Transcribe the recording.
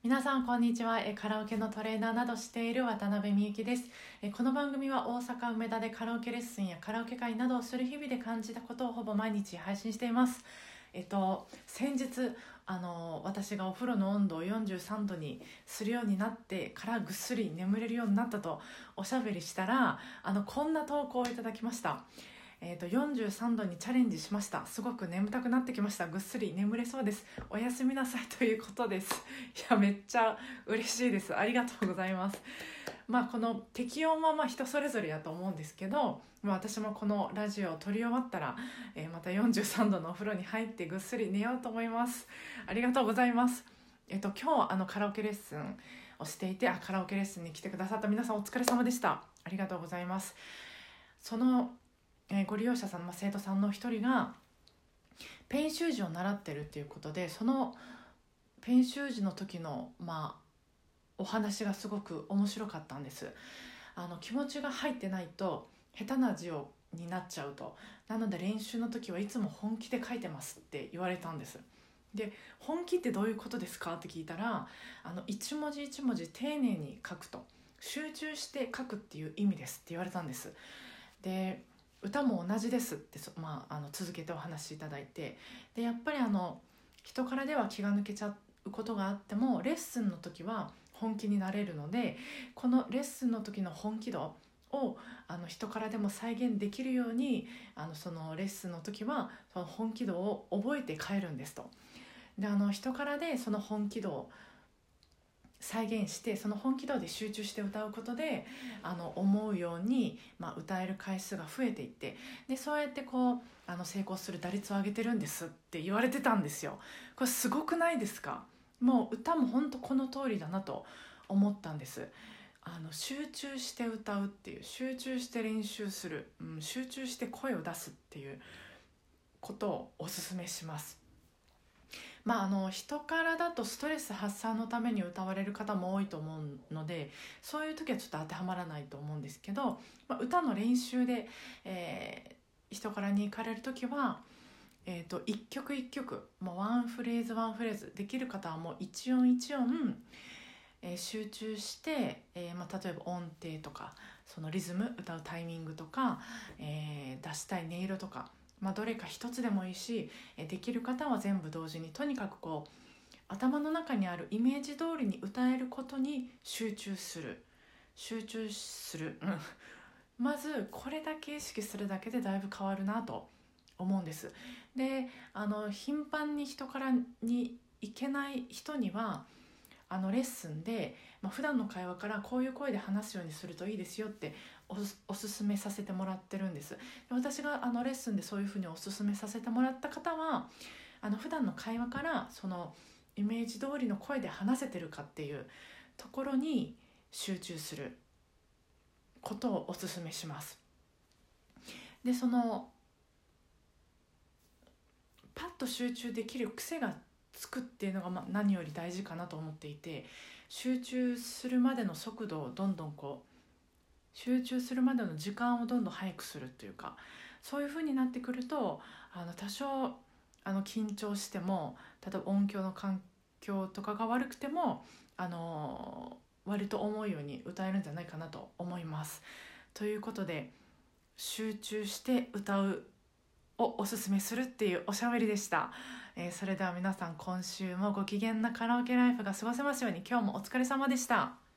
皆さんこんにちは。カラオケのトレーナーなどしている渡辺美幸です。この番組は大阪梅田でカラオケレッスンやカラオケ会などをする日々で感じたことをほぼ毎日配信しています。えっと先日あの私がお風呂の温度を43度にするようになってからぐっすり眠れるようになったとおしゃべりしたらあのこんな投稿をいただきました。えーと、43度にチャレンジしました。すごく眠たくなってきました。ぐっすり眠れそうです。おやすみなさいということです。いやめっちゃ嬉しいです。ありがとうございます。まあこの適温はまあ人それぞれやと思うんですけど、まあ、私もこのラジオを撮り終わったら、えー、また43度のお風呂に入ってぐっすり寝ようと思います。ありがとうございます。えっ、ー、と今日あのカラオケレッスンをしていてあカラオケレッスンに来てくださった皆さんお疲れ様でした。ありがとうございます。そのえー、ご利用者さん、まあ、生徒さんの一人がペン習字を習ってるっていうことでそのペン習字の時の、まあ、お話がすごく面白かったんです。あの気持ちが入ってないと下手な字をになっちゃうと。なので練習の時はいつも本気で書いてますって言われたんです。で本気ってどういうことですかって聞いたらあの一文字一文字丁寧に書くと。集中して書くっていう意味ですって言われたんです。で歌も同じですってまあ、あの続けてお話しいただいてでやっぱりあの人からでは気が抜けちゃうことがあってもレッスンの時は本気になれるのでこのレッスンの時の本気度をあの人からでも再現できるようにあのそのレッスンの時はその本気度を覚えて帰るんですと。であの人からでその本気度再現してその本気度で集中して歌うことであの思うように、まあ、歌える回数が増えていってでそうやってこうあの成功する打率を上げてるんですって言われてたんですよ。これすごくないですか？もう歌も本当この通りだなと思ったんです。あの集中して歌うっていう集中して練習する、うん、集中して声を出すっていうことをおすすめします。まあ、あの人からだとストレス発散のために歌われる方も多いと思うのでそういう時はちょっと当てはまらないと思うんですけど、まあ、歌の練習で、えー、人からに行かれる時は、えーと、一曲一曲もうワンフレーズワンフレーズできる方はもう一音一音、えー、集中して、えーまあ、例えば音程とかそのリズム歌うタイミングとか、え、出したい音色とかまあ、どれか一つでもいいしできる方は全部同時にとにかくこう頭の中にあるイメージ通りに歌えることに集中する。集中する、まずこれだけ意識するだけでだいぶ変わるなと思うんです。であの頻繁に人からに行けない人にはあのレッスンで、まあ、普段の会話からこういう声で話すようにするといいですよっておすすめさせてもらってるんです。私があのレッスンでそういうふうにおすすめさせてもらった方はあの普段の会話からそのイメージ通りの声で話せてるかっていうところに集中することをおすすめします。でそのパッと集中できる癖がつくっていうのがま何より大事かなと思っていて集中するまでの速度をどんどんこう集中するまでの時間をどんどん早くするっていうかそういう風になってくるとあの多少あの緊張しても例えば音響の環境とかが悪くてもあの割と思うように歌えるんじゃないかなと思います。ということで集中して歌うをおすすめするっていうおしゃべりでした、えー、それでは皆さん今週もご機嫌なカラオケライフが過ごせますように今日もお疲れ様でした。